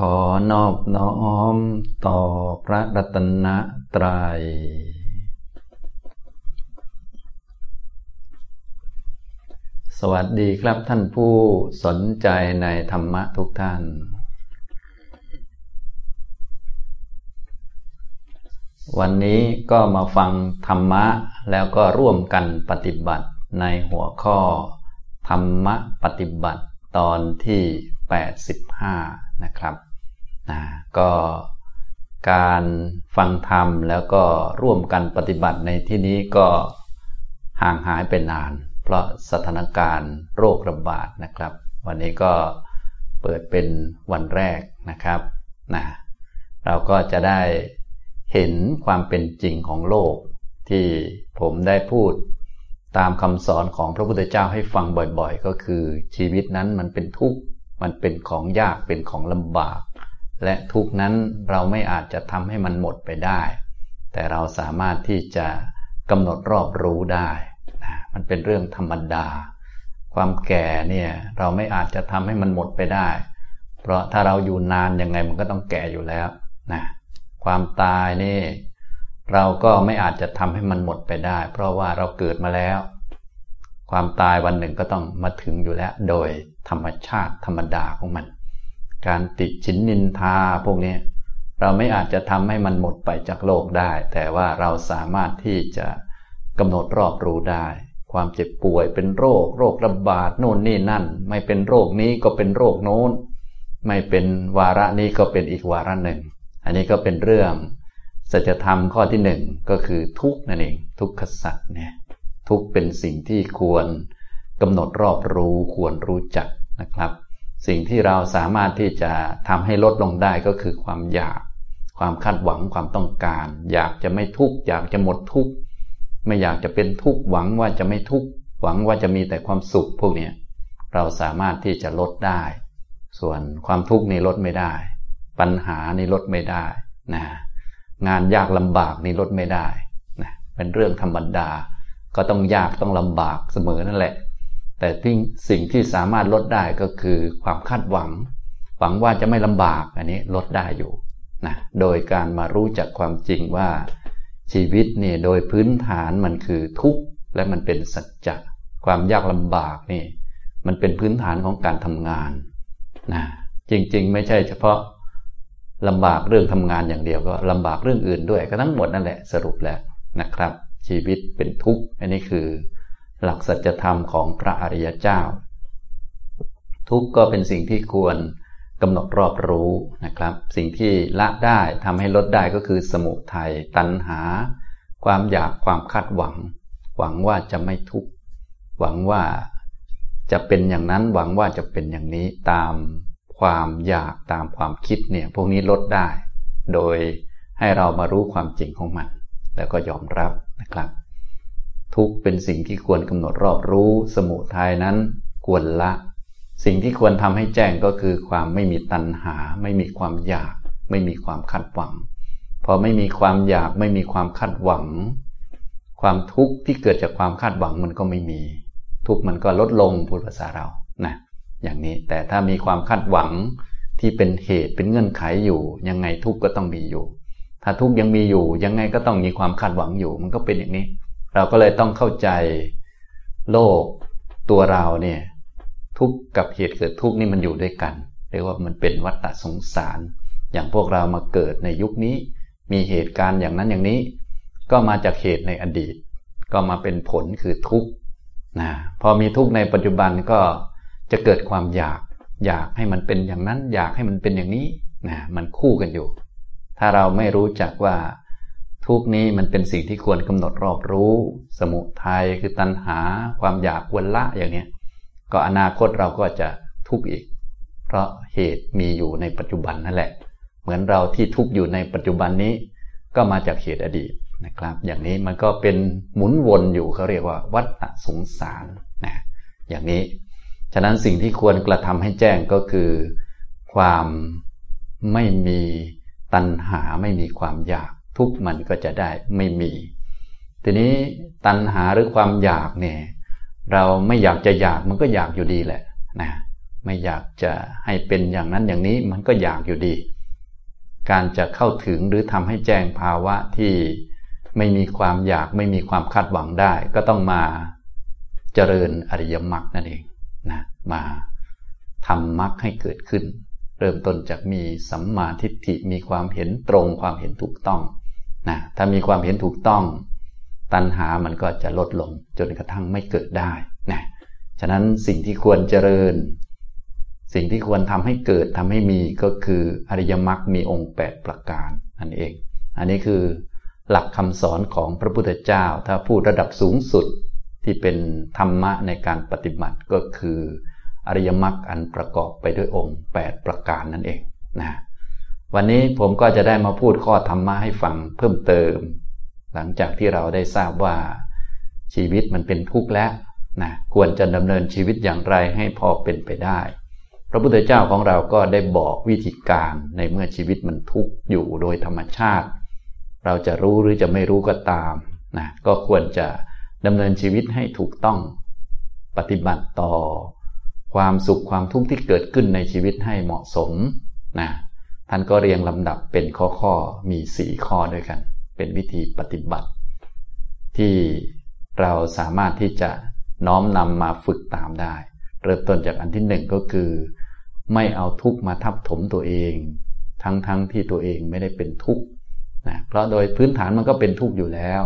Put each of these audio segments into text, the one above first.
ขอนอบน้อมต่อพระรัตนตรัย สวัสดีครับท่านผู้สนใจในธรรมะทุกท่าน วันนี้ก็มาฟังธรรมะแล้วก็ร่วมกันปฏิบัติในหัวข้อ ธรรมะปฏิบัติตอนที่ 85นะครับ นะก็การฟังธรรมแล้วก็ร่วมกันปฏิบัติในที่นี้ก็ห่างหายไปนาน เพราะสถานการณ์โรคระบาดนะครับ วันนี้ก็เปิดเป็นวันแรกนะครับนะเราก็จะได้เห็นความเป็นจริงของโลก ที่ผมได้พูดตามคำสอนของพระพุทธเจ้าให้ฟังบ่อยๆ ก็คือชีวิตนั้นมันเป็นทุกข์มันเป็นของยากเป็นของลำบาก และทุกนั้นเราไม่อาจจะทำให้มันหมดไปได้ แต่เราสามารถที่จะกำหนดรอบรู้ได้นะมันเป็นเรื่องธรรมดา ความแก่เนี่ยเราไม่อาจจะทำให้มันหมดไปได้ เพราะถ้าเราอยู่นานยังไงมันก็ต้องแก่อยู่แล้วนะความตายนี่เราก็ไม่อาจจะทำให้มันหมดไปได้ เพราะว่าเราเกิดมาแล้ว ความตายวันหนึ่งก็ต้องมาถึงอยู่แล้ว โดยธรรมชาติธรรมดาของมัน การติดชินนินทาพวกนี้เราไม่อาจจะทำให้มันหมดไปจากโลกได้ แต่ว่าเราสามารถที่จะกำหนดรอบรู้ได้ ความเจ็บป่วยเป็นโรค โรคระบาดโน่นนี่นั่น ไม่เป็นโรคนี้ก็เป็นโรคโน้น ไม่เป็นวาระนี้ก็เป็นอีกวาระหนึ่ง อันนี้ก็เป็นเรื่องสัจธรรมข้อที่หนึ่งก็คือทุกนั่นเองทุกขสัตว์เนี่ยทุกเป็นสิ่งที่ควรกำหนดรอบรู้ควรรู้จักนะครับ สิ่งที่เราสามารถที่จะทำให้ลดลงได้ก็คือความอยาก ความคาดหวังความต้องการ อยากจะไม่ทุกข์อยากจะหมดทุกข์ไม่อยากจะเป็นทุกข์หวังว่าจะไม่ทุกข์หวังว่าจะมีแต่ความสุขพวกนี้เราสามารถที่จะลดได้ ส่วนความทุกข์นี่ลดไม่ได้ ปัญหานี่ลดไม่ได้นะงานยากลำบากนี่ลดไม่ได้นะเป็นเรื่องธรรมดา ก็ต้องยากต้องลำบากเสมอนั่นแหละ แต่ที่สิ่งที่สามารถลดได้ก็คือความคาดหวัง หวังว่าจะไม่ลำบากอันนี้ลดได้อยู่นะโดยการมารู้จักความจริงว่าชีวิตนี่โดยพื้นฐานมันคือทุกข์และมันเป็นสัจจะความยากลำบากนี่ มันเป็นพื้นฐานของการทำงานนะจริงๆ ไม่ใช่เฉพาะลำบากเรื่องทำงานอย่างเดียวก็ลำบากเรื่องอื่นด้วยก็ทั้งหมดนั่นแหละสรุปแล้วนะครับ ชีวิตเป็นทุกข์อันนี้คือ หลักสัจธรรมของพระอริยเจ้า ทุกก็เป็นสิ่งที่ควรกำหนดรอบรู้นะครับ สิ่งที่ละได้ทำให้ลดได้ก็คือสมุทัยตัณหา ความอยากความคาดหวัง หวังว่าจะไม่ทุกข์หวังว่าจะเป็นอย่างนั้นหวังว่าจะเป็นอย่างนี้ตามความอยากตามความคิดเนี่ยพวกนี้ลดได้ โดยให้เรามารู้ความจริงของมัน แล้วก็ยอมรับนะครับ ทุกเป็นสิ่งที่ควรกำหนดรอบรู้ สมุทัยนั้นควรละ สิ่งที่ควรทำให้แจ้งก็คือความไม่มีตัณหา ไม่มีความอยาก ไม่มีความคาดหวัง พอไม่มีความอยากไม่มีความคาดหวัง ความทุกข์ที่เกิดจากความคาดหวังมันก็ไม่มี ทุกมันก็ลดลงพูดภาษาเรานะอย่างนี้แต่ถ้ามีความคาดหวังที่เป็นเหตุเป็นเงื่อนไขอยู่ ยังไงทุกข์ก็ต้องมีอยู่ ถ้าทุกข์ยังมีอยู่ ยังไงก็ต้องมีความคาดหวังอยู่ มันก็เป็นอย่างนี้ เราก็เลยต้องเข้าใจโลกตัวเราเนี่ย ทุกข์กับเหตุเกิดทุกข์นี่มันอยู่ด้วยกัน เรียกว่ามันเป็นวัฏฏะสงสาร อย่างพวกเรามาเกิดในยุคนี้ มีเหตุการณ์อย่างนั้นอย่างนี้ ก็มาจากเหตุในอดีต ก็มาเป็นผลคือทุกข์นะพอมีทุกข์ในปัจจุบันก็จะเกิดความอยาก อยากให้มันเป็นอย่างนั้น อยากให้มันเป็นอย่างนี้นะมันคู่กันอยู่ ถ้าเราไม่รู้จักว่า ทุกนี้มันเป็นสิ่งที่ควรกำหนดรอบรู้ สมุทัยคือตัณหาความอยากวนละอย่างนี้ก็อนาคตเราก็จะทุกข์อีก เพราะเหตุมีอยู่ในปัจจุบันนั่นแหละ เหมือนเราที่ทุกข์อยู่ในปัจจุบันนี้ ก็มาจากเหตุอดีตนะครับ อย่างนี้มันก็เป็นหมุนวนอยู่เขาเรียกว่าวัฏสงสารนะอย่างนี้ ฉะนั้นสิ่งที่ควรกระทำให้แจ้งก็คือ ความไม่มีตัณหาไม่มีความอยาก ทุกมันก็จะได้ไม่มี ทีนี้ตัณหาหรือความอยากเนี่ยเราไม่อยากจะอยากมันก็อยากอยู่ดีแหละนะไม่อยากจะให้เป็นอย่างนั้นอย่างนี้มันก็อยากอยู่ดี การจะเข้าถึงหรือทำให้แจ้งภาวะที่ไม่มีความอยากไม่มีความคาดหวังได้ ก็ต้องมาเจริญอริยมรรคนั่นเองนะมาทำมรรคให้เกิดขึ้น เริ่มต้นจากมีสัมมาทิฏฐิมีความเห็นตรงความเห็นถูกต้อง นะถ้ามีความเห็นถูกต้อง ตัณหามันก็จะลดลงจนกระทั่งไม่เกิดได้นะฉะนั้นสิ่งที่ควรเจริญ สิ่งที่ควรทำให้เกิดทำให้มีก็คืออริยมรรคมีองค์ 8 ประการนั่นเอง อันนี้คือหลักคำสอนของพระพุทธเจ้า ถ้าพูดระดับสูงสุดที่เป็นธรรมะในการปฏิบัติก็คือ อริยมรรคอันประกอบไปด้วยองค์ 8 ประการนั่นเองนะ วันนี้ผมก็จะได้มาพูดข้อธรรมะให้ฟังเพิ่มเติม หลังจากที่เราได้ทราบว่าชีวิตมันเป็นทุกข์แล้วนะควรจะดำเนินชีวิตอย่างไรให้พอเป็นไปได้ พระพุทธเจ้าของเราก็ได้บอกวิธีการในเมื่อชีวิตมันทุกข์อยู่โดยธรรมชาติ เราจะรู้หรือจะไม่รู้ก็ตามนะก็ควรจะดำเนินชีวิตให้ถูกต้อง ปฏิบัติต่อ ความสุขความทุกข์ที่เกิดขึ้นในชีวิตให้เหมาะสมนะ ท่านก็เรียงลำดับเป็นข้อข้อมีสี่ข้อด้วยกัน เป็นวิธีปฏิบัติ ที่เราสามารถที่จะน้อมนำมาฝึกตามได้ เริ่มต้นจากอันที่หนึ่งก็คือ ไม่เอาทุกข์มาทับถมตัวเอง ทั้งๆทที่ตัวเองไม่ได้เป็นทุกข์นะเพราะโดยพื้นฐานมันก็เป็นทุกข์อยู่แล้ว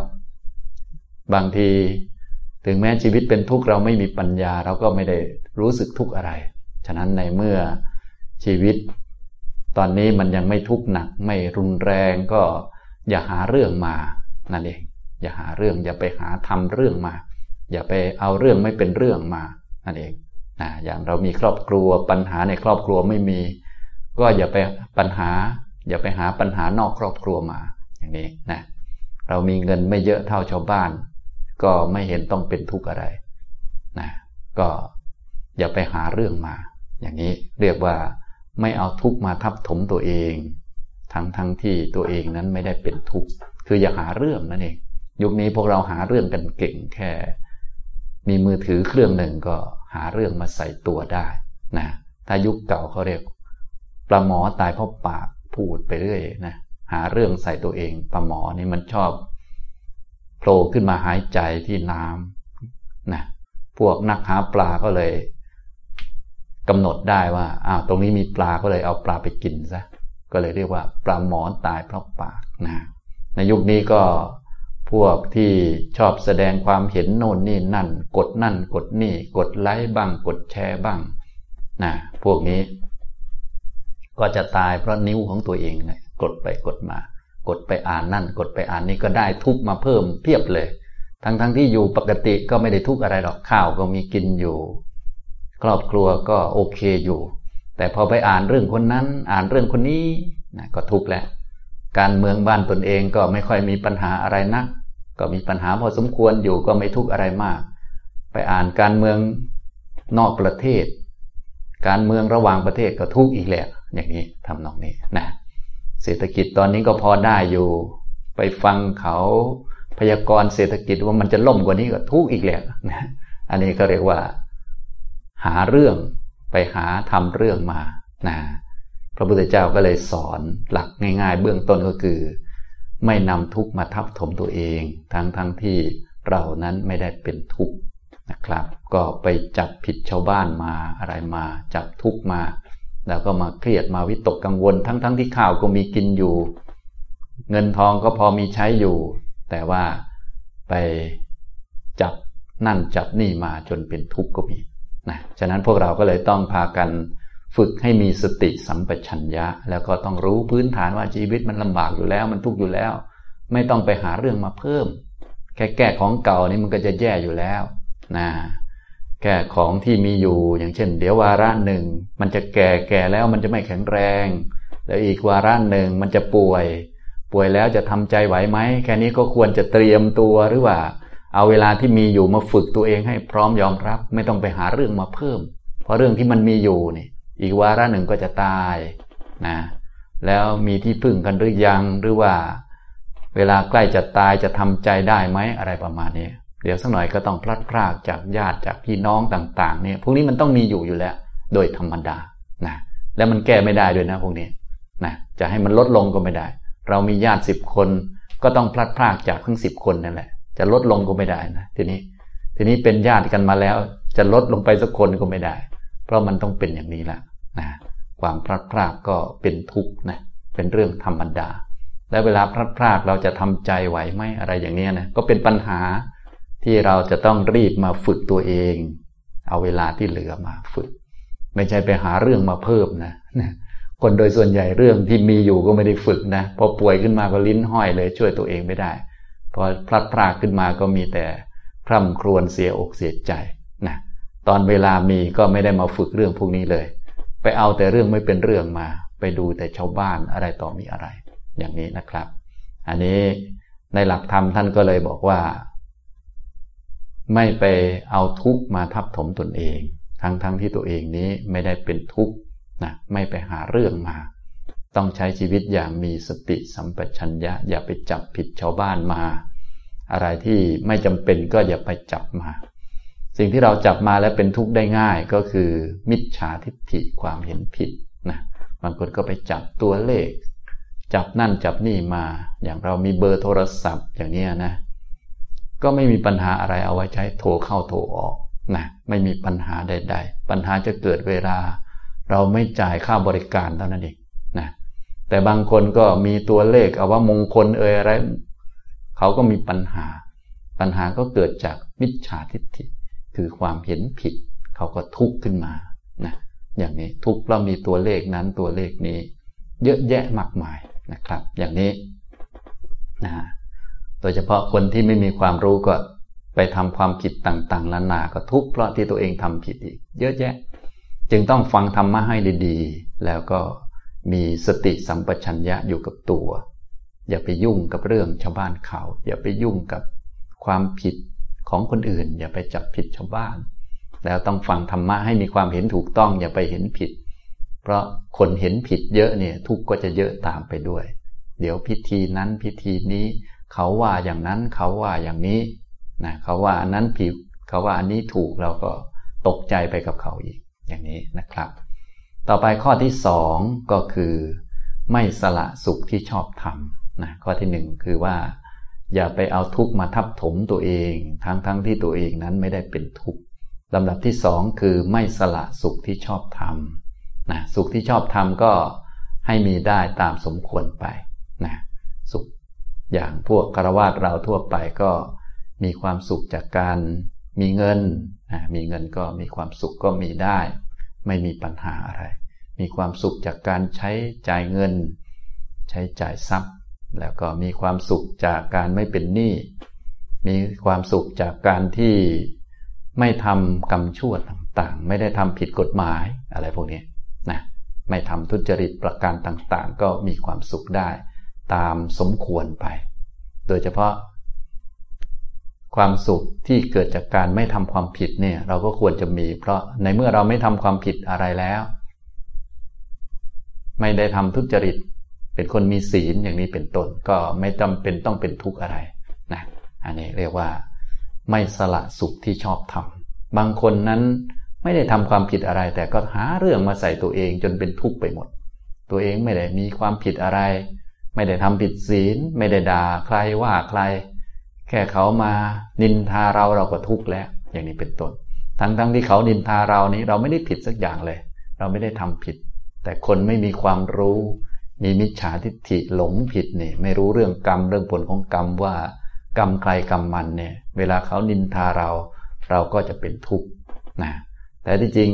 บางทีถึงแม้ชีวิตเป็นทุกข์เราไม่มีปัญญาเราก็ไม่ได้รู้สึกทุกข์อะไร ฉะนั้นในเมื่อชีวิต ตอนนี้มันยังไม่ทุกข์หนักไม่รุนแรงก็อย่าหาเรื่องมานั่นเองอย่าหาเรื่องอย่าไปหาทำเรื่องมา อย่าไปเอาเรื่องไม่เป็นเรื่องมานั่นเองนะอย่างเรามีครอบครัวปัญหาในครอบครัวไม่มี ก็อย่าไปปัญหา อย่าไปหาปัญหานอกครอบครัวมาอย่างนี้นะเรามีเงินไม่เยอะเท่าชาวบ้าน ก็ไม่เห็นต้องเป็นทุกข์อะไรนะก็อย่าไปหาเรื่องมา อย่างนี้เรียกว่า ไม่เอาทุกมาทับถมตัวเอง ทั้งทั้งที่ตัวเองนั้นไม่ได้เป็นทุกข์คืออย่าหาเรื่องนั่นเอง ยุคนี้พวกเราหาเรื่องกันเก่งแค่ มีมือถือเครื่องหนึ่งก็หาเรื่องมาใส่ตัวได้นะถ้ายุคเก่าเขาเรียกปลาหมอตายเพราะปากพูดไปเรื่อยนะหาเรื่องใส่ตัวเองปลาหมอนี่มันชอบโผล่ขึ้นมาหายใจที่น้ำนะพวกนักหาปลาก็เลย กำหนดได้ว่าอ้าวตรงนี้มีปลาก็เลยเอาปลาไปกินซะก็เลยเรียกว่าปลาหมอนตายเพราะปากนะในยุคนี้ก็พวกที่ชอบแสดงความเห็นโน่นนี่นั่น กดนั่น กดนี่ กดไลค์บ้าง กดแชร์บ้างนะพวกนี้ ก็จะตายเพราะนิ้วของตัวเองเลยกดไปกดมา กดไปอ่านนั่น กดไปอ่านนี่ก็ได้ทุกมาเพิ่มเพียบเลย ทั้งทั้งที่อยู่ปกติก็ไม่ได้ทุกอะไรหรอกข้าวก็มีกินอยู่ ครอบครัวก็โอเคอยู่ แต่พอไปอ่านเรื่องคนนั้น อ่านเรื่องคนนี้นะก็ทุกข์แล้ว การเมืองบ้านตนเองก็ไม่ค่อยมีปัญหาอะไรนัก ก็มีปัญหาพอสมควรอยู่ก็ไม่ทุกข์อะไรมาก ไปอ่านการเมืองนอกประเทศ การเมืองระหว่างประเทศก็ทุกข์อีกแหละอย่างนี้ทำนองนี้นะเศรษฐกิจตอนนี้ก็พอได้อยู่ ไปฟังเขาพยากรณ์เศรษฐกิจว่ามันจะล่มกว่านี้ก็ทุกข์อีกแหละนะอันนี้ก็เรียกว่า หาเรื่องไปหาทำเรื่องมานะพระพุทธเจ้าก็เลยสอนหลักง่าย ๆ เบื้องต้นก็คือ ไม่นำทุกข์มาทับถมตัวเอง ทั้งทั้งที่เรานั้นไม่ได้เป็นทุกข์นะครับ ก็ไปจับผิดชาวบ้านมาอะไรมา จับทุกข์มา แล้วก็มาเครียดมาวิตกกังวล ทั้งทั้งที่ข้าวก็มีกินอยู่ เงินทองก็พอมีใช้อยู่ แต่ว่าไปจับนั่นจับนี่มาจนเป็นทุกข์ก็มี นะฉะนั้นพวกเราก็เลยต้องพากันฝึกให้มีสติสัมปชัญญะ แล้วก็ต้องรู้พื้นฐานว่าชีวิตมันลำบากอยู่แล้ว มันทุกข์อยู่แล้ว ไม่ต้องไปหาเรื่องมาเพิ่ม แค่แก้ของเก่านี่มันก็จะแย่อยู่แล้วนะแก้ของที่มีอยู่อย่างเช่น เดี๋ยววาระหนึ่งมันจะแก่แก่แล้วมันจะไม่แข็งแรง แล้วอีกวาระหนึ่งมันจะป่วย ป่วยแล้วจะทำใจไหวไหมแค่นี้ก็ควรจะเตรียมตัวหรือว่า เอาเวลาที่มีอยู่มาฝึกตัวเองให้พร้อมยอมรับ ไม่ต้องไปหาเรื่องมาเพิ่ม เพราะเรื่องที่มันมีอยู่นี่อีกวาระหนึ่งก็จะตายนะแล้วมีที่พึ่งกันหรือยังหรือว่า เวลาใกล้จะตายจะทำใจได้ไหมอะไรประมาณนี้ เดี๋ยวสักหน่อยก็ต้องพลัดพรากจากญาติจากพี่น้องต่าง ๆ เนี่ย พวกนี้มันต้องมีอยู่อยู่แล้ว โดยธรรมดานะแล้วมันแก้ไม่ได้ด้วยนะพวกนี้นะจะให้มันลดลงก็ไม่ได้ เรามีญาติสิบคน ก็ต้องพลัดพรากจากทั้งสิบคนนั่นแหละ จะลดลงก็ไม่ได้นะทีนี้ ทีนี้เป็นญาติกันมาแล้ว จะลดลงไปสักคนก็ไม่ได้ เพราะมันต้องเป็นอย่างนี้แหละนะความพลัดพรากก็เป็นทุกข์นะเป็นเรื่องธรรมดา และเวลาพลัดพรากเราจะทำใจไหวไหมอะไรอย่างนี้นะก็เป็นปัญหาที่เราจะต้องรีบมาฝึกตัวเอง เอาเวลาที่เหลือมาฝึก ไม่ใช่ไปหาเรื่องมาเพิ่มนะคนโดยส่วนใหญ่เรื่องที่มีอยู่ก็ไม่ได้ฝึกนะพอป่วยขึ้นมาก็ลิ้นห้อยเลยช่วยตัวเองไม่ได้ พอพลัดพรากขึ้นมาก็มีแต่พร่ำครวญเสียอกเสียใจนะตอนเวลามีก็ไม่ได้มาฝึกเรื่องพวกนี้เลย ไปเอาแต่เรื่องไม่เป็นเรื่องมา ไปดูแต่ชาวบ้านอะไรต่อมีอะไร อย่างนี้นะครับ อันนี้ในหลักธรรมท่านก็เลยบอกว่า ไม่ไปเอาทุกข์มาทับถมตนเอง ทั้งๆทที่ตัวเองนี้ไม่ได้เป็นทุกข์นะไม่ไปหาเรื่องมา ต้องใช้ชีวิตอย่างมีสติสัมปชัญญะ อย่าไปจับผิดชาวบ้านมา อะไรที่ไม่จำเป็นก็อย่าไปจับมา สิ่งที่เราจับมาแล้วเป็นทุกข์ได้ง่ายก็คือ มิจฉาทิฏฐิความเห็นผิดนะบางคนก็ไปจับตัวเลข จับนั่นจับนี่มา อย่างเรามีเบอร์โทรศัพท์อย่างนี้นะ ก็ไม่มีปัญหาอะไรเอาไว้ใช้โทรเข้าโทรออกนะไม่มีปัญหาใด ๆ ปัญหาจะเกิดเวลา เราไม่จ่ายค่าบริการเท่านั้นเอง แต่บางคนก็มีตัวเลขเอาว่ามงคลเอ่ยอะไรเขาก็มีปัญหา ปัญหาก็เกิดจากมิจฉาทิฏฐิ คือความเห็นผิด เขาก็ทุกข์ขึ้นมานะอย่างนี้ทุกข์เรามีตัวเลขนั้นตัวเลขนี้ เยอะแยะมากมายนะครับ อย่างนี้นะโดยเฉพาะคนที่ไม่มีความรู้ก็ไปทำความผิดต่างๆนานาก็ทุกข์เพราะที่ตัวเองทำผิดอีก เยอะแยะ จึงต้องฟังธรรมะให้ดีๆ แล้วก็ มีสติสัมปชัญญะอยู่กับตัว อย่าไปยุ่งกับเรื่องชาวบ้านเขา อย่าไปยุ่งกับความผิดของคนอื่น อย่าไปจับผิดชาวบ้าน แล้วต้องฟังธรรมะให้มีความเห็นถูกต้อง อย่าไปเห็นผิด เพราะคนเห็นผิดเยอะเนี่ยทุกก็จะเยอะตามไปด้วย เดี๋ยวพิธีนั้นพิธีนี้ เขาว่าอย่างนั้นเขาว่าอย่างนี้นะเขาว่าอันนั้นผิดเขาว่าอันนี้ถูกเราก็ตกใจไปกับเขาอีกอย่างนี้นะครับ ต่อไปข้อที่สองก็คือ ไม่สละสุขที่ชอบทำนะข้อที่หนึ่งคือว่า อย่าไปเอาทุกข์มาทับถมตัวเอง ทั้งทั้งที่ตัวเองนั้นไม่ได้เป็นทุกข์ลำดับที่สองคือไม่สละสุขที่ชอบทำนะสุขที่ชอบทำก็ให้มีได้ตามสมควรไปนะสุขอย่างพวกคารวะเราทั่วไปก็มีความสุขจากการมีเงิน มีเงินก็มีความสุขก็มีได้ ไม่มีปัญหาอะไร มีความสุขจากการใช้จ่ายเงิน ใช้จ่ายทรัพย์ แล้วก็มีความสุขจากการไม่เป็นหนี้มีความสุขจากการที่ไม่ทำกรรมชั่วต่างๆ ไม่ได้ทำผิดกฎหมายอะไรพวกนี้นะไม่ทำทุจริตประการต่างๆ ก็มีความสุขได้ ตามสมควรไป โดยเฉพาะ ความสุขที่เกิดจากการไม่ทำความผิดเนี่ย เราก็ควรจะมี เพราะในเมื่อเราไม่ทำความผิดอะไรแล้ว ไม่ได้ทำทุจริต เป็นคนมีศีลอย่างนี้เป็นต้นก็ไม่จำเป็นต้องเป็นทุกข์อะไรนะอันนี้เรียกว่าไม่สละสุขที่ชอบทำบางคนนั้นไม่ได้ทำความผิดอะไร แต่ก็หาเรื่องมาใส่ตัวเองจนเป็นทุกข์ไปหมด ตัวเองไม่ได้มีความผิดอะไร ไม่ได้ทำผิดศีล ไม่ได้ด่าใครว่าใคร แค่เขามานินทาเราเราก็ทุกข์แล้ว อย่างนี้เป็นต้น ทั้งๆทที่เขานินทาเรานี้เราไม่ได้ผิดสักอย่างเลย เราไม่ได้ทำผิด แต่คนไม่มีความรู้ มีมิจฉาทิฏฐิหลงผิดเนี่ยไม่รู้เรื่องกรรมเรื่องผลของกรรมว่ากรรมใครกรรมมันเนี่ยเวลาเขานินทาเรา เราก็จะเป็นทุกข์นะแต่ที่จริง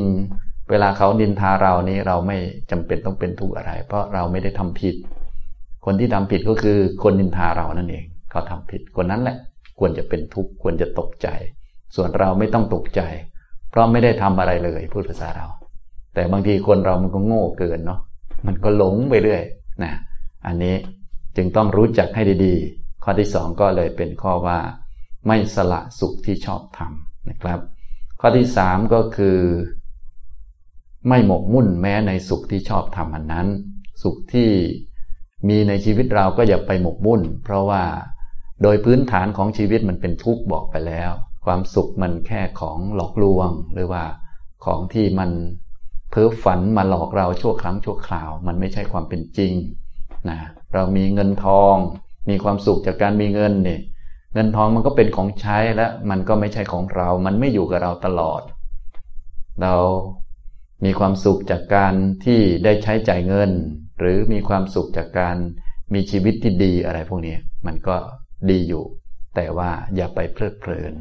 เวลาเขานินทาเรานี้เราไม่จำเป็นต้องเป็นทุกข์อะไร เพราะเราไม่ได้ทำผิด คนที่ทำผิดก็คือคนนินทาเรานั่นเอง เขาทำผิดคนนั้นแหละ ควรจะเป็นทุกข์ควรจะตกใจ ส่วนเราไม่ต้องตกใจ เพราะไม่ได้ทำอะไรเลยพูดภาษาเรา แต่บางทีคนเรามันก็โง่เกินเนาะมันก็หลงไปเรื่อยนะอันนี้จึงต้องรู้จักให้ดีๆ ข้อที่สองก็เลยเป็นข้อว่า ไม่สละสุขที่ชอบทำนะครับ ข้อที่สามก็คือ ไม่หมกมุ่นแม้ในสุขที่ชอบทำอันนั้น สุขที่มีในชีวิตเราก็อย่าไปหมกมุ่น เพราะว่าโดยพื้นฐานของชีวิตมันเป็นทุกข์บอกไปแล้ว ความสุขมันแค่ของหลอกลวง หรือว่าของที่มัน เพ้อฝันมาหลอกเราชั่วครั้งชั่วคราว มันไม่ใช่ความเป็นจริงนะเรามีเงินทอง มีความสุขจากการมีเงินเนี่ยเงินทองมันก็เป็นของใช้และมันก็ไม่ใช่ของเรา มันไม่อยู่กับเราตลอด เรามีความสุขจากการที่ได้ใช้จ่ายเงิน หรือมีความสุขจากการมีชีวิตที่ดีอะไรพวกนี้มันก็ดีอยู่ แต่ว่าอย่าไปเพลิดเพลิน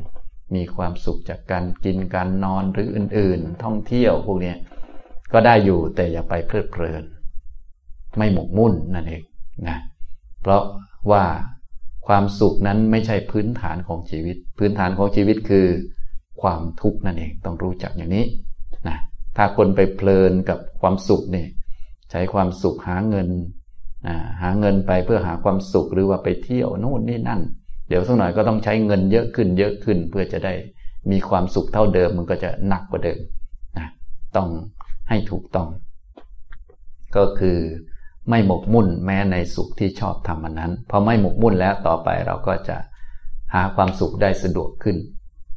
มีความสุขจากการกินการนอนหรืออื่นๆ ท่องเที่ยวพวกนี้ ก็ได้อยู่แต่อย่าไปเพลิดเพลิน ไม่หมกมุ่นนั่นเองนะเพราะว่าความสุขนั้นไม่ใช่พื้นฐานของชีวิต พื้นฐานของชีวิตคือ ความทุกข์นั่นเองต้องรู้จักอย่างนี้นะถ้าคนไปเพลินกับความสุขเนี่ยใช้ความสุขหาเงินหาเงินไปเพื่อหาความสุขหรือว่าไปเที่ยวโน่นนี่นั่น เดี๋ยวสักหน่อยก็ต้องใช้เงินเยอะขึ้นเยอะขึ้น เพื่อจะได้มีความสุขเท่าเดิมมันก็จะหนักกว่าเดิมนะต้อง ให้ถูกต้อง ก็คือไม่หมกมุ่นแม้ในสุขที่ชอบทำมันนั้นพอไม่หมกมุ่นแล้วต่อไปเราก็จะหาความสุขได้สะดวกขึ้น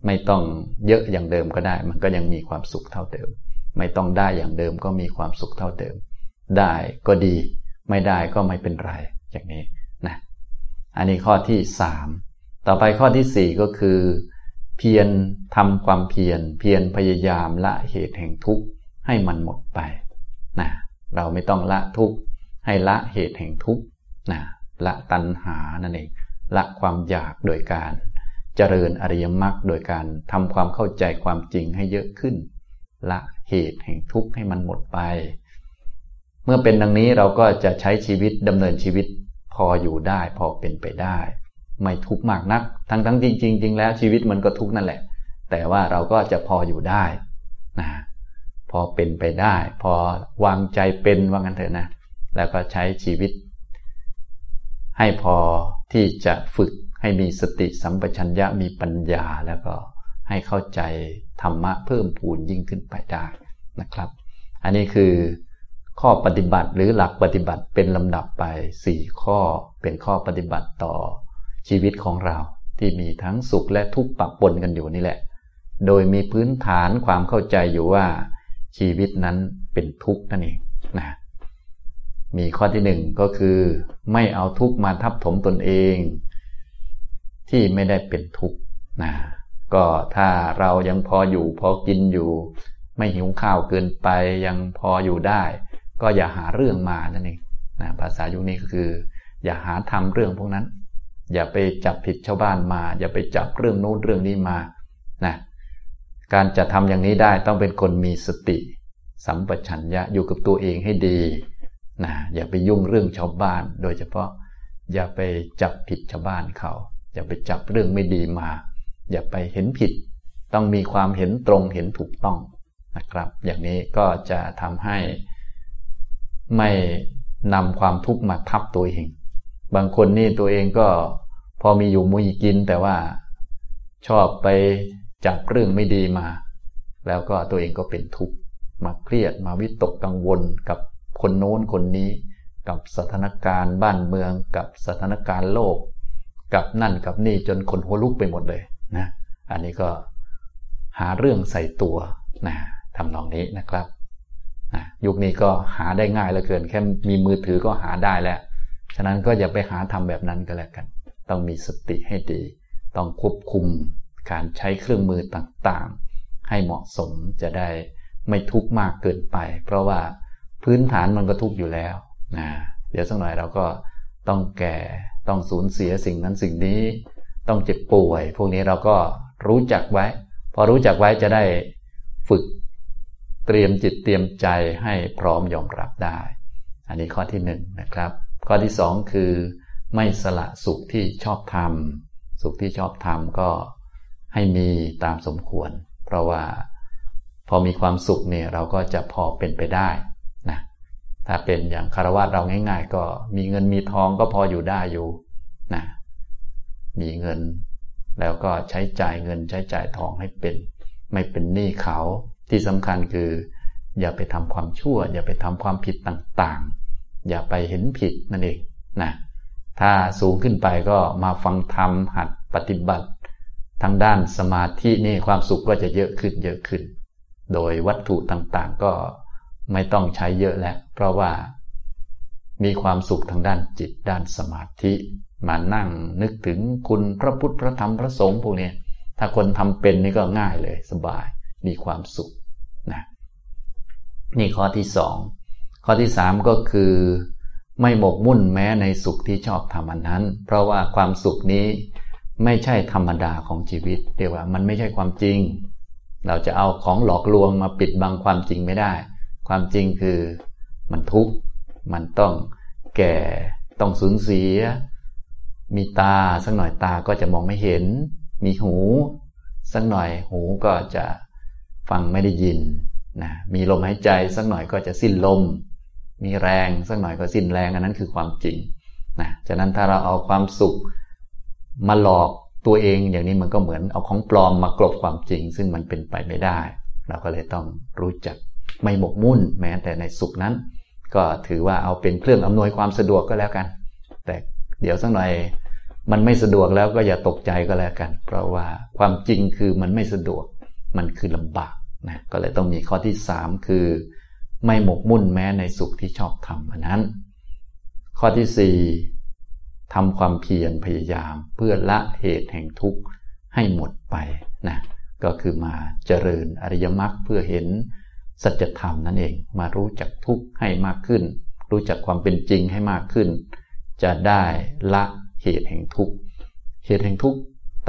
ไม่ต้องเยอะอย่างเดิมก็ได้ มันก็ยังมีความสุขเท่าเดิม ไม่ต้องได้อย่างเดิมก็มีความสุขเท่าเดิม ได้ก็ดี ไม่ได้ก็ไม่เป็นไรอย่างนี้นะอันนี้ข้อที่สามต่อไปข้อที่สี่ก็คือ เพียรทำความเพียรเพียรพยายามละเหตุแห่งทุกข์ ให้มันหมดไปนะเราไม่ต้องละทุกข์ให้ละเหตุแห่งทุกข์นะละตัณหานั่นเองละความอยากโดยการ เจริญอริยมรรคโดยการทำความเข้าใจความจริงให้เยอะขึ้น ละเหตุแห่งทุกข์ให้มันหมดไป เมื่อเป็นดังนี้เราก็จะใช้ชีวิตดำเนินชีวิตพออยู่ได้พอเป็นไปได้ ไม่ทุกข์มากนัก ทั้งทั้งจริงจริงแล้วชีวิตมันก็ทุกข์นั่นแหละ แต่ว่าเราก็จะพออยู่ได้นะ พอเป็นไปได้ พอวางใจเป็นว่างั้นเถอะนะ แล้วก็ใช้ชีวิต ให้พอที่จะฝึกให้มีสติสัมปชัญญะมีปัญญาแล้วก็ให้เข้าใจธรรมะเพิ่มพูนยิ่งขึ้นไปได้นะครับ อันนี้คือข้อปฏิบัติหรือหลักปฏิบัติเป็นลำดับไป 4 ข้อเป็นข้อปฏิบัติต่อชีวิตของเราที่มีทั้งสุขและทุกข์ปะปนกันอยู่นี่แหละ โดยมีพื้นฐานความเข้าใจอยู่ว่า ชีวิตนั้นเป็นทุกข์นั่นเองนะมีข้อที่หนึ่งก็คือ ไม่เอาทุกข์มาทับถมตนเอง ที่ไม่ได้เป็นทุกข์นะก็ถ้าเรายังพออยู่พอกินอยู่ ไม่หิวข้าวเกินไปยังพออยู่ได้ ก็อย่าหาเรื่องมานั่นเองนะภาษายุคนี้ก็คือ อย่าหาทำเรื่องพวกนั้น อย่าไปจับผิดชาวบ้านมา อย่าไปจับเรื่องโน้นเรื่องนี้มานะ การจะทำอย่างนี้ได้ต้องเป็นคนมีสติ สัมปชัญญะอยู่กับตัวเองให้ดีนะอย่าไปยุ่งเรื่องชาวบ้าน โดยเฉพาะ อย่าไปจับผิดชาวบ้านเขา อย่าไปจับเรื่องไม่ดีมา อย่าไปเห็นผิด ต้องมีความเห็นตรงเห็นถูกต้องนะครับ อย่างนี้ก็จะทำให้ไม่นำความทุกข์มาทับตัวเอง บางคนนี่ตัวเองก็พอมีอยู่มุยกินแต่ว่าชอบไป จับเรื่องไม่ดีมา แล้วก็ตัวเองก็เป็นทุกข์มาเครียดมาวิตกกังวลกับคนโน้นคนนี้ กับสถานการณ์บ้านเมือง กับสถานการณ์โลก กับนั่นกับนี่จนคนหัวลุกไปหมดเลยนะอันนี้ก็หาเรื่องใส่ตัวนะทำนองนี้นะครับนะยุคนี้ก็หาได้ง่ายเหลือเกิน แค่มีมือถือก็หาได้แล้ว ฉะนั้นก็อย่าไปหาทำแบบนั้นก็แล้วกัน ต้องมีสติให้ดี ต้องควบคุม การใช้เครื่องมือต่างๆ ให้เหมาะสมจะได้ไม่ทุกข์มากเกินไป เพราะว่าพื้นฐานมันก็ทุกข์อยู่แล้วนะเดี๋ยวสักหน่อยเราก็ต้องแก่ต้องสูญเสียสิ่งนั้นสิ่งนี้ ต้องเจ็บป่วย พวกนี้เราก็รู้จักไว้ พอรู้จักไว้จะได้ฝึกเตรียมจิตเตรียมใจให้พร้อมยอมรับได้ อันนี้ข้อที่หนึ่งนะครับ ข้อที่สองคือ ไม่สละสุขที่ชอบทำสุขที่ชอบทำก็ ให้มีตามสมควร เพราะว่าพอมีความสุขเนี่ยเราก็จะพอเป็นไปได้นะถ้าเป็นอย่างคารวะเราง่าย ๆ ก็มีเงินมีทองก็พออยู่ได้อยู่นะมีเงิน แล้วก็ใช้จ่ายเงินใช้จ่ายทองให้เป็น ไม่เป็นหนี้เขาที่สำคัญคือ อย่าไปทำความชั่ว อย่าไปทำความผิดต่างๆ อย่าไปเห็นผิดนั่นเองนะถ้าสูงขึ้นไปก็มาฟังธรรมหัดปฏิบัติ ทางด้านสมาธินี่ความสุขก็จะเยอะขึ้นเยอะขึ้น โดยวัตถุต่างๆก็ไม่ต้องใช้เยอะแล้ว เพราะว่ามีความสุขทางด้านจิตด้านสมาธิมานั่งนึกถึงคุณพระพุทธพระธรรมพระสงฆ์พวกนี้ถ้าคนทำเป็นนี่ก็ง่ายเลยสบายมีความสุขนะนี่ข้อที่สองข้อที่สามก็คือ ไม่หมกมุ่นแม้ในสุขที่ชอบทำอันนั้น เพราะว่าความสุขนี้ ไม่ใช่ธรรมดาของชีวิตเรียกว่ามันไม่ใช่ความจริง เราจะเอาของหลอกลวงมาปิดบังความจริงไม่ได้ ความจริงคือมันทุกข์มันต้องแก่ต้องสูญเสีย มีตาสักหน่อยตาก็จะมองไม่เห็น มีหู สักหน่อยหูก็จะฟังไม่ได้ยินนะมีลมหายใจสักหน่อยก็จะสิ้นลม มีแรงสักหน่อยก็สิ้นแรงอันนั้นคือความจริงนะฉะนั้นถ้าเราเอาความสุข มาหลอกตัวเองอย่างนี้มันก็เหมือนเอาของปลอมมากลบความจริง ซึ่งมันเป็นไปไม่ได้ เราก็เลยต้องรู้จักไม่หมกมุ่นแม้แต่ในสุขนั้น ก็ถือว่าเอาเป็นเครื่องอำนวยความสะดวกก็แล้วกัน แต่เดี๋ยวสักหน่อยมันไม่สะดวกแล้วก็อย่าตกใจก็แล้วกัน เพราะว่าความจริงคือมันไม่สะดวกมันคือลำบากนะก็เลยต้องมีข้อที่สามคือ ไม่หมกมุ่นแม้ในสุขที่ชอบทำอันนั้น ข้อที่สี่ ทำความเพียรพยายาม เพื่อละเหตุแห่งทุกข์ให้หมดไปนะก็คือมาเจริญอริยมรรคเพื่อเห็นสัจธรรมนั่นเอง มารู้จักทุกข์ให้มากขึ้น รู้จักความเป็นจริงให้มากขึ้น จะได้ละเหตุแห่งทุกข์เหตุแห่งทุกข์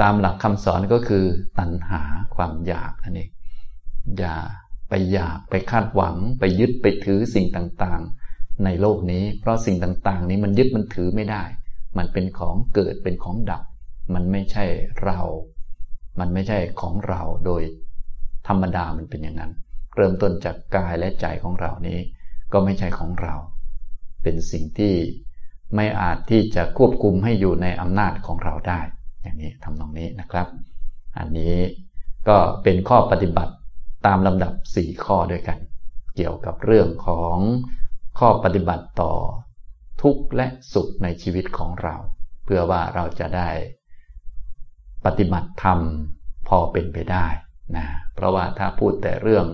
ตามหลักคำสอนก็คือตัณหาความอยากนั่นเองอย่าไปอยากไปคาดหวัง ไปยึดไปถือสิ่งต่างๆ ในโลกนี้ เพราะสิ่งต่างๆ นี้มันยึดมันถือไม่ได้ มันเป็นของเกิดเป็นของดับ มันไม่ใช่เรา มันไม่ใช่ของเราโดยธรรมดามันเป็นอย่างนั้น เริ่มต้นจากกายและใจของเรานี้ ก็ไม่ใช่ของเรา เป็นสิ่งที่ไม่อาจที่จะควบคุมให้อยู่ในอำนาจของเราได้ อย่างนี้ทำตรงนี้นะครับ อันนี้ก็เป็นข้อปฏิบัติตามลำดับสี่ข้อด้วยกัน เกี่ยวกับเรื่องของข้อปฏิบัติต่อ ทุกข์และสุขในชีวิตของเรา เพื่อว่าเราจะได้ปฏิบัติธรรมพอเป็นไปได้นะเพราะว่าถ้าพูดแต่เรื่อง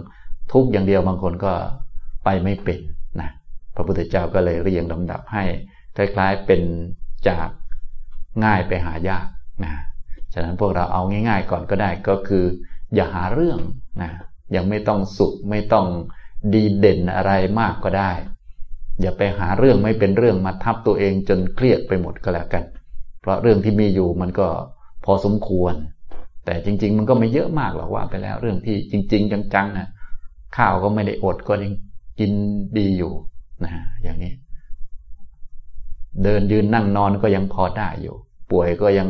ทุกข์อย่างเดียวบางคนก็ไปไม่เป็นนะพระพุทธเจ้าก็เลยเรียงลำดับให้คล้ายๆเป็นจากง่ายไปหายากนะฉะนั้นพวกเราเอาง่าย ๆ ก่อนก็ได้ก็คือ อย่าหาเรื่องนะยังไม่ต้องสุขไม่ต้องดีเด่นอะไรมากก็ได้ อย่าไปหาเรื่องไม่เป็นเรื่องมาทับตัวเองจนเครียดไปหมดก็แล้วกัน เพราะเรื่องที่มีอยู่มันก็พอสมควร แต่จริง ๆ มันก็ไม่เยอะมากหรอกว่าไปแล้วเรื่องที่จริง ๆ จังๆนะข้าวก็ไม่ได้อดก็ยังกินดีอยู่นะอย่างนี้ เดินยืนนั่งนอนก็ยังพอได้อยู่ ป่วยก็ยัง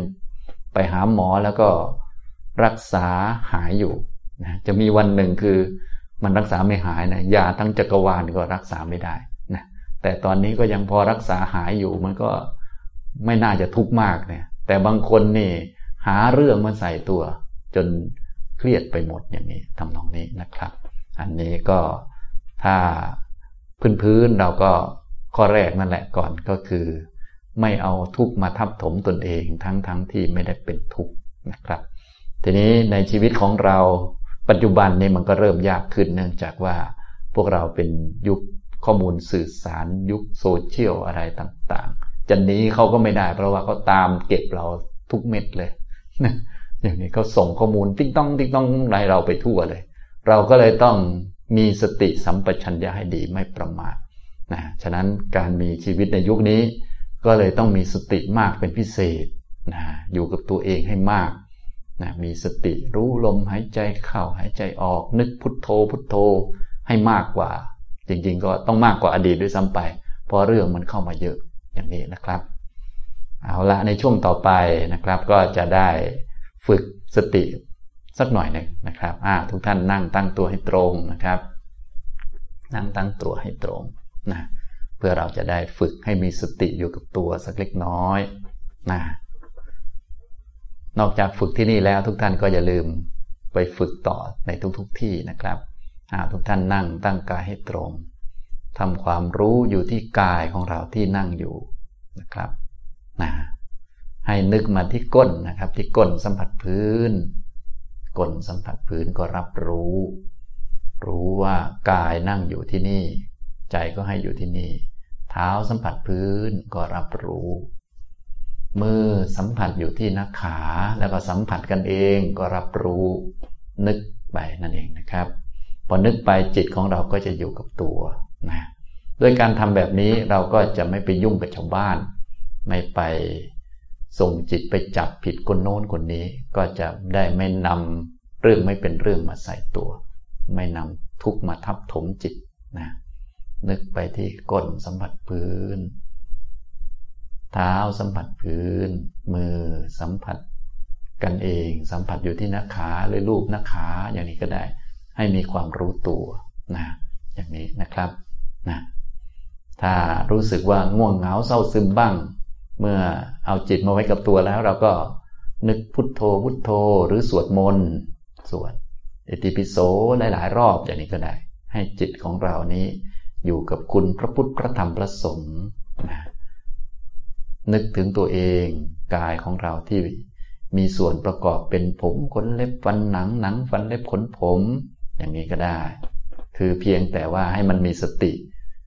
ไปหาหมอแล้วก็รักษาหายอยู่นะจะมีวันหนึ่งคือมันรักษาไม่หายนะยาทั้งจักรวาลก็รักษาไม่ได้ แต่ตอนนี้ก็ยังพอรักษาหายอยู่มันก็ไม่น่าจะทุกข์มากเนี่ย แต่บางคนนี่ หาเรื่องมาใส่ตัว จนเครียดไปหมดอย่างนี้ทำนองนี้นะครับ อันนี้ก็ถ้าพื้นๆเราก็ข้อแรกนั่นแหละก่อนก็คือ ไม่เอาทุกข์มาทับถมตนเองทั้งๆทที่ไม่ได้เป็นทุกข์นะครับ ทีนี้ในชีวิตของเราปัจจุบันนี้มันก็เริ่มยากขึ้นเนื่องจากว่าพวกเราเป็นยุค ข้อมูลสื่อสารยุคโซเชียลอะไรต่างๆจะนี้เขาก็ไม่ได้ เพราะว่าเขาตามเก็บเราทุกเม็ดเลยอย่างนี้เขาส่งข้อมูลติ๊งต้องติ๊งต้องไรเราไปทั่วเลย เราก็เลยต้องมีสติสัมปชัญญะให้ดีไม่ประมาทนะฉะนั้นการมีชีวิตในยุคนี้ ก็เลยต้องมีสติมากเป็นพิเศษนะอยู่กับตัวเองให้มากนะมีสติรู้ลมหายใจเข้าหายใจออก นึกพุทโธพุทโธให้มากกว่า จริง ๆ ก็ต้องมากกว่าอดีตด้วยซ้ำไป เพราะเรื่องมันเข้ามาเยอะอย่างนี้นะครับ เอาละในช่วงต่อไปนะครับ ก็จะได้ฝึกสติสักหน่อยหนึ่งนะครับอ่าทุกท่านนั่งตั้งตัวให้ตรงนะครับ นั่งตั้งตัวให้ตรงนะเพื่อเราจะได้ฝึกให้มีสติอยู่กับตัวสักเล็กน้อยนะนอกจากฝึกที่นี่แล้วทุกท่านก็อย่าลืมไปฝึกต่อในทุกๆทที่นะครับ ทุกท่านนั่งตั้งกายให้ตรงทำความรู้อยู่ที่กายของเราที่นั่งอยู่นะครับนะให้นึกมาที่ก้นนะครับ ที่ก้นสัมผัสพื้น ก้นสัมผัสพื้นก็รับรู้ รู้ว่ากายนั่งอยู่ที่นี่ ใจก็ให้อยู่ที่นี่ เท้าสัมผัสพื้นก็รับรู้ มือสัมผัสอยู่ที่นักขาแล้วก็สัมผัสกันเองก็รับรู้ นึกไปนั่นเองนะครับ พอนึกไปจิตของเราก็จะอยู่กับตัวนะด้วยการทำแบบนี้เราก็จะไม่ไปยุ่งกับชาวบ้าน ไม่ไปส่งจิตไปจับผิดคนโน้นคนนี้ ก็จะได้ไม่นำเรื่องไม่เป็นเรื่องมาใส่ตัว ไม่นำทุกมาทับถมจิตนะนึกไปที่ก้นสัมผัสพื้น เท้าสัมผัสพื้น มือสัมผัสกันเอง สัมผัสอยู่ที่หน้าขาหรือรูปหน้าขาอย่างนี้ก็ได้ ให้มีความรู้ตัวนะอย่างนี้นะครับนะถ้ารู้สึกว่าง่วงเหงาเศร้าซึมบ้าง เมื่อเอาจิตมาไว้กับตัวแล้ว เราก็นึกพุทโธพุทโธหรือสวดมนต์สวดเอติปิโสหลายๆ รอบอย่างนี้ก็ได้ ให้จิตของเรานี้อยู่กับคุณพระพุทธพระธรรมพระสงฆ์นะนึกถึงตัวเองกายของเราที่มีส่วนประกอบเป็นผมขนเล็บฟันหนังหนังฟันเล็บขนผม อย่างนี้ก็ได้ คือเพียงแต่ว่าให้มันมีสติ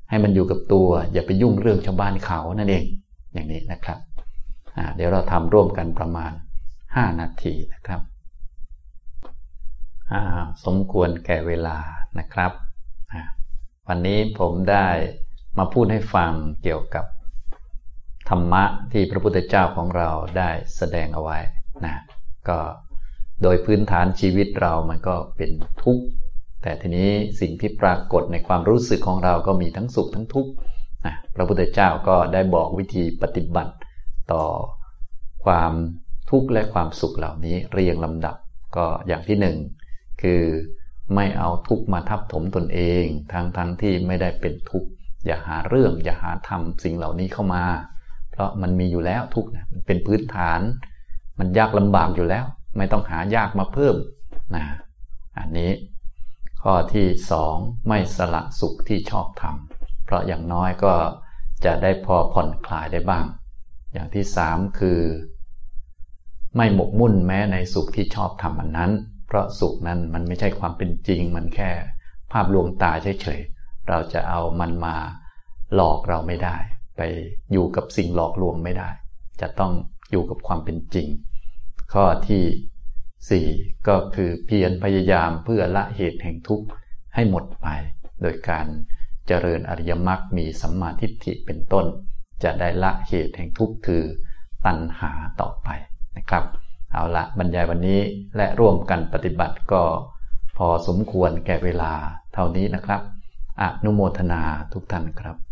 ให้มันอยู่กับตัว อย่าไปยุ่งเรื่องชาวบ้านเขานั่นเอง อย่างนี้นะครับเดี๋ยวเราทำร่วมกันประมาณ 5 นาทีนะครับสมควรแก่เวลานะครับ วันนี้ผมได้มาพูดให้ฟังเกี่ยวกับธรรมะที่พระพุทธเจ้าของเราได้แสดงเอาไว้นะก็ โดยพื้นฐานชีวิตเรามันก็เป็นทุกข์ แต่ทีนี้สิ่งที่ปรากฏในความรู้สึกของเราก็มีทั้งสุขทั้งทุกข์นะพระพุทธเจ้าก็ได้บอกวิธีปฏิบัติต่อความทุกข์และความสุขเหล่านี้เรียงลำดับก็อย่างที่หนึ่งคือไม่เอาทุกข์มาทับถมตนเองทั้งทั้งที่ไม่ได้เป็นทุกข์อย่าหาเรื่องอย่าหาทำสิ่งเหล่านี้เข้ามา เพราะมันมีอยู่แล้วทุกข์นะเป็นพื้นฐาน มันยากลำบากอยู่แล้ว ไม่ต้องหายากมาเพิ่มนะอันนี้ข้อที่สองไม่สละสุขที่ชอบทำเพราะอย่างน้อยก็จะได้พอผ่อนคลายได้บ้าง อย่างที่สามคือ ไม่หมกมุ่นแม้ในสุขที่ชอบทำอันนั้น เพราะสุขนั้นมันไม่ใช่ความเป็นจริง มันแค่ภาพลวงตาเฉยๆเราจะเอามันมาหลอกเราไม่ได้ ไปอยู่กับสิ่งหลอกลวงไม่ได้ จะต้องอยู่กับความเป็นจริง ข้อที่ 4 ก็คือเพียรพยายามเพื่อละเหตุแห่งทุกข์ให้หมดไป โดยการเจริญอริยมรรคมีสัมมาทิฏฐิเป็นต้น จะได้ละเหตุแห่งทุกข์คือตัณหาต่อไปนะครับ เอาละบรรยายวันนี้และร่วมกันปฏิบัติก็พอสมควรแก่เวลาเท่านี้นะครับอนุโมทนาทุกท่านครับ